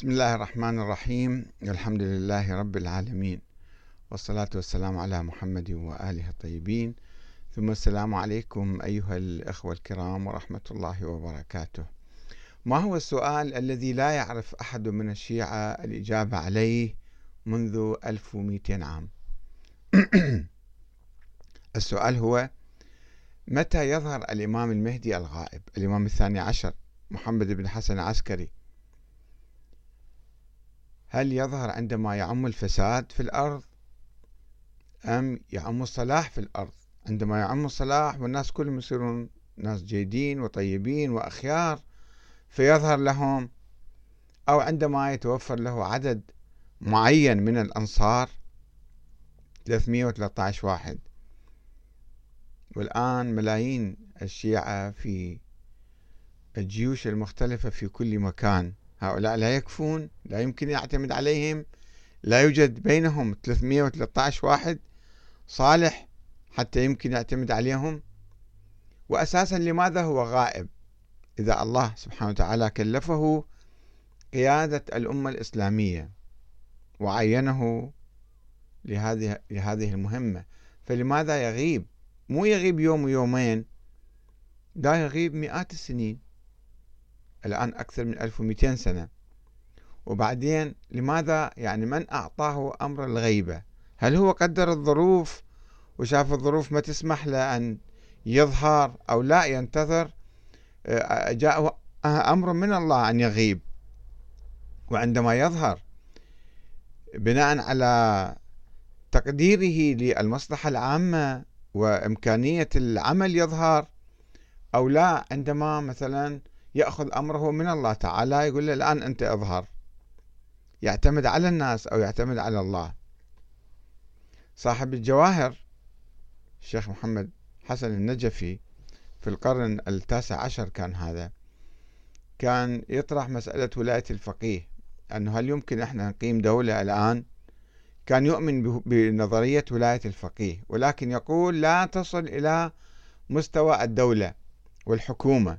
بسم الله الرحمن الرحيم. الحمد لله رب العالمين. والصلاة والسلام على محمد وآله الطيبين. ثم السلام عليكم أيها الأخوة الكرام ورحمة الله وبركاته. ما هو السؤال الذي لا يعرف أحد من الشيعة الإجابة عليه منذ 1200 عام؟ السؤال هو متى يظهر الإمام المهدي الغائب؟ الإمام الثاني عشر محمد بن حسن العسكري. هل يظهر عندما يعم الفساد في الأرض أم يعم الصلاح في الأرض؟ عندما يعم الصلاح والناس كلهم يصيرون ناس جيدين وطيبين وأخيار فيظهر لهم أو عندما يتوفر له عدد معين من الأنصار 313 واحد. والآن ملايين الشيعة في الجيوش المختلفة في كل مكان. هؤلاء لا يكفون لا يمكن يعتمد عليهم لا يوجد بينهم 313 واحد صالح حتى يمكن يعتمد عليهم. وأساسا لماذا هو غائب؟ إذا الله سبحانه وتعالى كلفه قيادة الأمة الإسلامية وعينه لهذه لهذه المهمة. فلماذا يغيب؟ مو يغيب يوم ويومين لا يغيب مئات السنين. الآن أكثر من 1200 سنة. وبعدين لماذا يعني من أعطاه أمر الغيبة؟ هل هو قدر الظروف وشاف الظروف ما تسمح له أن يظهر أو لا ينتظر آه، جاءه أمر من الله أن يغيب وعندما يظهر بناء على تقديره للمصلحة العامة وإمكانية العمل يظهر أو لا عندما مثلا يأخذ أمره من الله تعالى يقول له الآن أنت أظهر. يعتمد على الناس أو يعتمد على الله. صاحب الجواهر الشيخ محمد حسن النجفي في القرن التاسع عشر كان هذا كان يطرح مسألة ولاية الفقيه أنه هل يمكن إحنا نقيم دولة الآن؟ كان يؤمن بنظرية ولاية الفقيه ولكن يقول لا تصل إلى مستوى الدولة والحكومة.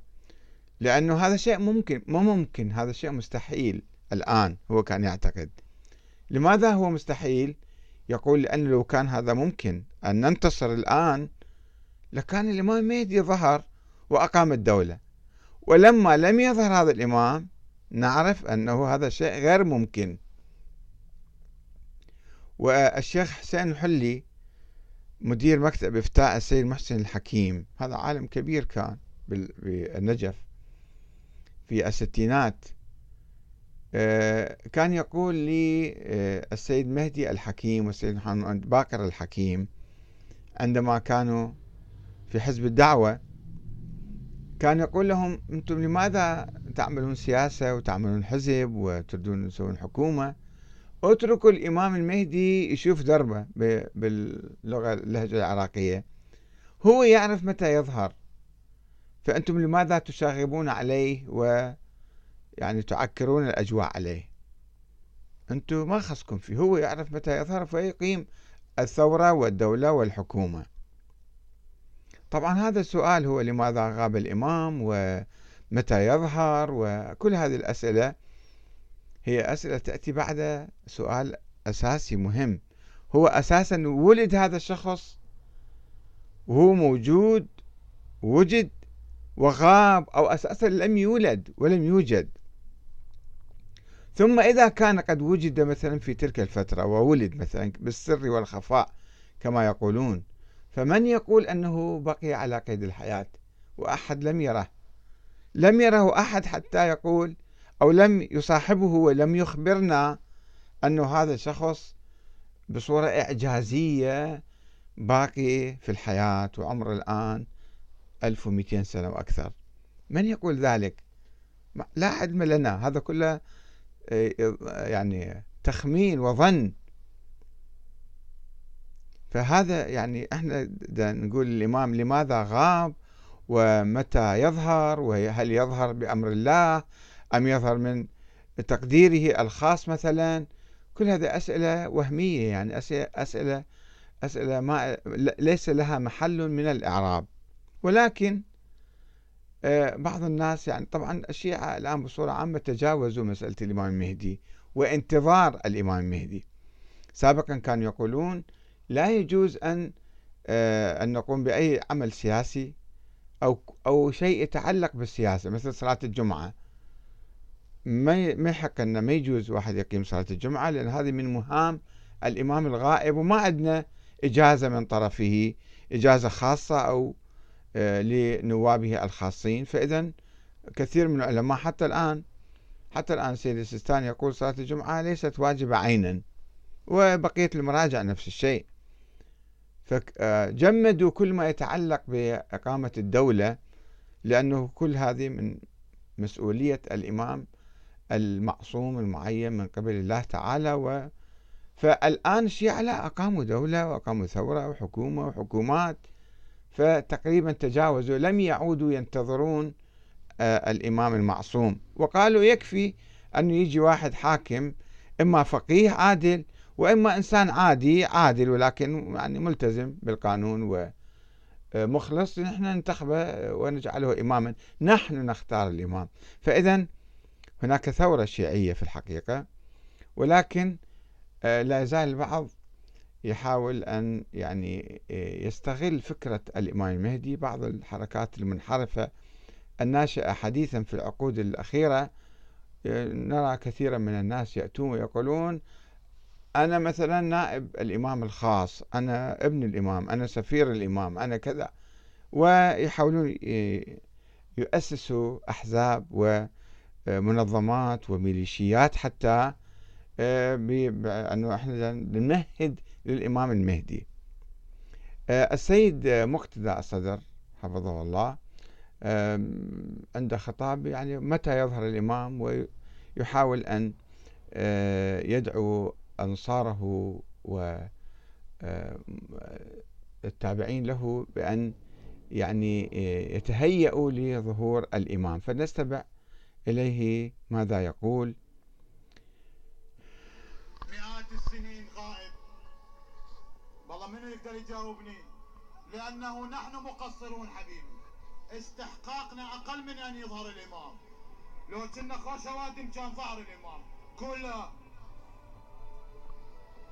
لأنه هذا شيء ممكن مو ممكن هذا شيء مستحيل الآن هو كان يعتقد. لماذا هو مستحيل؟ يقول لأنه لو كان هذا ممكن أن ننتصر الآن لكان الإمام المهدي ظهر وأقام الدولة. ولما لم يظهر هذا الإمام نعرف أنه هذا شيء غير ممكن. والشيخ حسين الحلي مدير مكتب إفتاء السيد محسن الحكيم هذا عالم كبير كان بالنجف. في الستينات. آه، كان يقول لي آه، السيد مهدي الحكيم والسيد محمد باقر الحكيم عندما كانوا في حزب الدعوة كان يقول لهم أنتم لماذا تعملون سياسة وتعملون حزب وتريدون تسوون حكومة؟ اتركوا الإمام المهدي يشوف دربه باللغة اللهجة العراقية. هو يعرف متى يظهر. فأنتم لماذا تشاغبون عليه و يعني تعكرون الأجواء عليه؟ أنتم ما خصكم فيه هو يعرف متى يظهر فيقيم الثورة والدولة والحكومة. طبعا هذا السؤال هو لماذا غاب الإمام ومتى يظهر وكل هذه الأسئلة هي أسئلة تأتي بعد سؤال أساسي مهم. هو أساسا ولد هذا الشخص وهو موجود وجد وغاب أو أساسا لم يولد ولم يوجد. ثم إذا كان قد وجد مثلا في تلك الفترة وولد مثلا بالسر والخفاء كما يقولون فمن يقول أنه بقي على قيد الحياة وأحد لم يره؟ لم يره أحد حتى يقول أو لم يصاحبه ولم يخبرنا أنه هذا الشخص بصورة إعجازية باقي في الحياة وعمره الآن. 1200 سنة وأكثر من يقول ذلك؟ لا علم لنا. هذا كله آه، يعني تخمين وظن. فهذا يعني إحنا نقول الإمام لماذا غاب؟ ومتى يظهر؟ وهل يظهر بأمر الله؟ أم يظهر من تقديره الخاص مثلا؟ كل هذه أسئلة وهمية يعني أسئلة أسئلة ما ليس لها محل من الإعراب. ولكن آه، بعض الناس يعني طبعا الشيعة الآن بصورة عامة تجاوزوا مسألة الإمام المهدي وانتظار الإمام المهدي. سابقا كانوا يقولون لا يجوز أن آه، أن نقوم بأي عمل سياسي أو أو شيء يتعلق بالسياسة مثل صلاة الجمعة. ما ما يحق أن ما يجوز واحد يقيم صلاة الجمعة لأن هذه من مهام الإمام الغائب وما عندنا إجازة من طرفه إجازة خاصة أو لنوابه الخاصين. فإذا كثير من العلماء حتى الآن حتى الآن سيد السيستاني يقول صلاة الجمعة ليست واجبة عينا وبقية المراجع نفس الشيء. فجمدوا كل ما يتعلق بإقامة الدولة لأنه كل هذه من مسؤولية الإمام المعصوم المعين من قبل الله تعالى و فالآن الشيعة لا أقاموا دولة وأقاموا ثورة وحكومة وحكومات فتقريبا تجاوزوا لم يعودوا ينتظرون آه، الإمام المعصوم. وقالوا يكفي أن يجي واحد حاكم إما فقيه عادل وإما إنسان عادي عادل ولكن يعني ملتزم بالقانون ومخلص نحن ننتخبه ونجعله إماما. نحن نختار الإمام. فإذا هناك ثورة شيعية في الحقيقة ولكن آه، لا يزال البعض يحاول أن يعني آه، يستغل فكرة الإمام المهدي بعض الحركات المنحرفة الناشئة حديثا في العقود الأخيرة. آه، نرى كثيرا من الناس يأتون ويقولون أنا مثلا نائب الإمام الخاص أنا ابن الإمام أنا سفير الإمام أنا كذا. ويحاولون يؤسسوا أحزاب ومنظمات وميليشيات حتى آه، بأنه إحنا نمهد للإمام المهدي. آه، السيد مقتدى الصدر حفظه الله عنده خطاب يعني متى يظهر الإمام ويحاول أن آه، يدعو أنصاره والتابعين له بأن يعني يتهيأوا لظهور الإمام. فنستمع إليه ماذا يقول. منو يقدر يجاوبني؟ لأنه نحن مقصرون حبيبي. استحقاقنا أقل من أن يظهر الإمام. لو كنا خوش وادم كان ظهر الإمام. كله.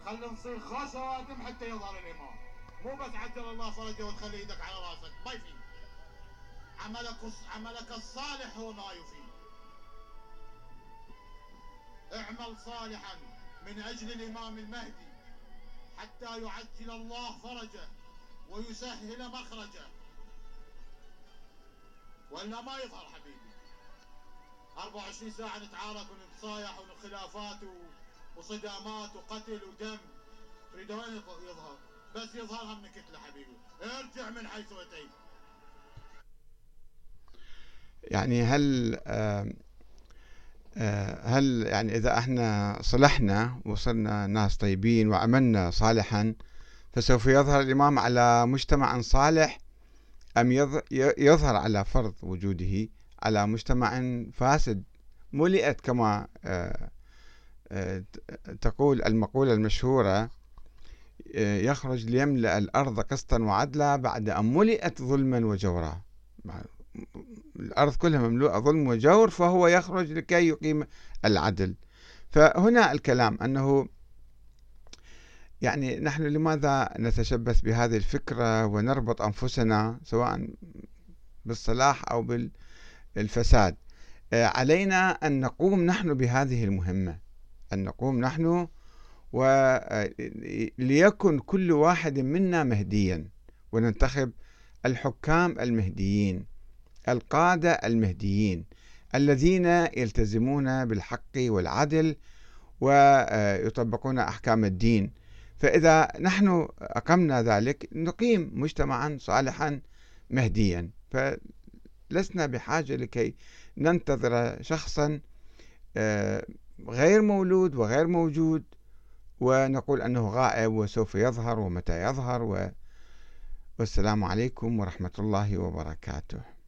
خلي نصير خوش وادم حتى يظهر الإمام. مو بس عجل الله فرجه وتخلي إيدك على رأسك. ما يفيد. عملك عملك الصالح هو ما يفيد. اعمل صالحا من أجل الإمام المهدي. حتى يعجل الله فرجه ويسهل مخرجه. ولا ما يظهر حبيبي. 24 ساعة نتعارك ونتصايح وخلافات وصدامات وقتل ودم. تريد وين يظهر؟ بس يظهر هم كتلة حبيبي. ارجع من حيث أتيت. يعني هل هل يعني إذا إحنا صلحنا وصرنا ناس طيبين وعملنا صالحا فسوف يظهر الإمام على مجتمع صالح أم يظهر على فرض وجوده على مجتمع فاسد؟ ملئت كما آه، آه، تقول المقولة المشهورة يخرج ليملأ الأرض قسطا وعدلا بعد أن ملئت ظلما وجورا. الأرض كلها مملوءة ظلم وجور فهو يخرج لكي يقيم العدل. فهنا الكلام أنه يعني نحن لماذا نتشبث بهذه الفكرة ونربط أنفسنا سواء بالصلاح أو بالفساد؟ آه، علينا أن نقوم نحن بهذه المهمة أن نقوم نحن وليكن آه، كل واحد منا مهديا وننتخب الحكام المهديين. القادة المهديين الذين يلتزمون بالحق والعدل ويطبقون أحكام الدين. فإذا نحن أقمنا ذلك نقيم مجتمعا صالحا مهديا. فلسنا بحاجة لكي ننتظر شخصا آه، غير مولود وغير موجود ونقول أنه غائب وسوف يظهر ومتى يظهر. و والسلام عليكم ورحمة الله وبركاته.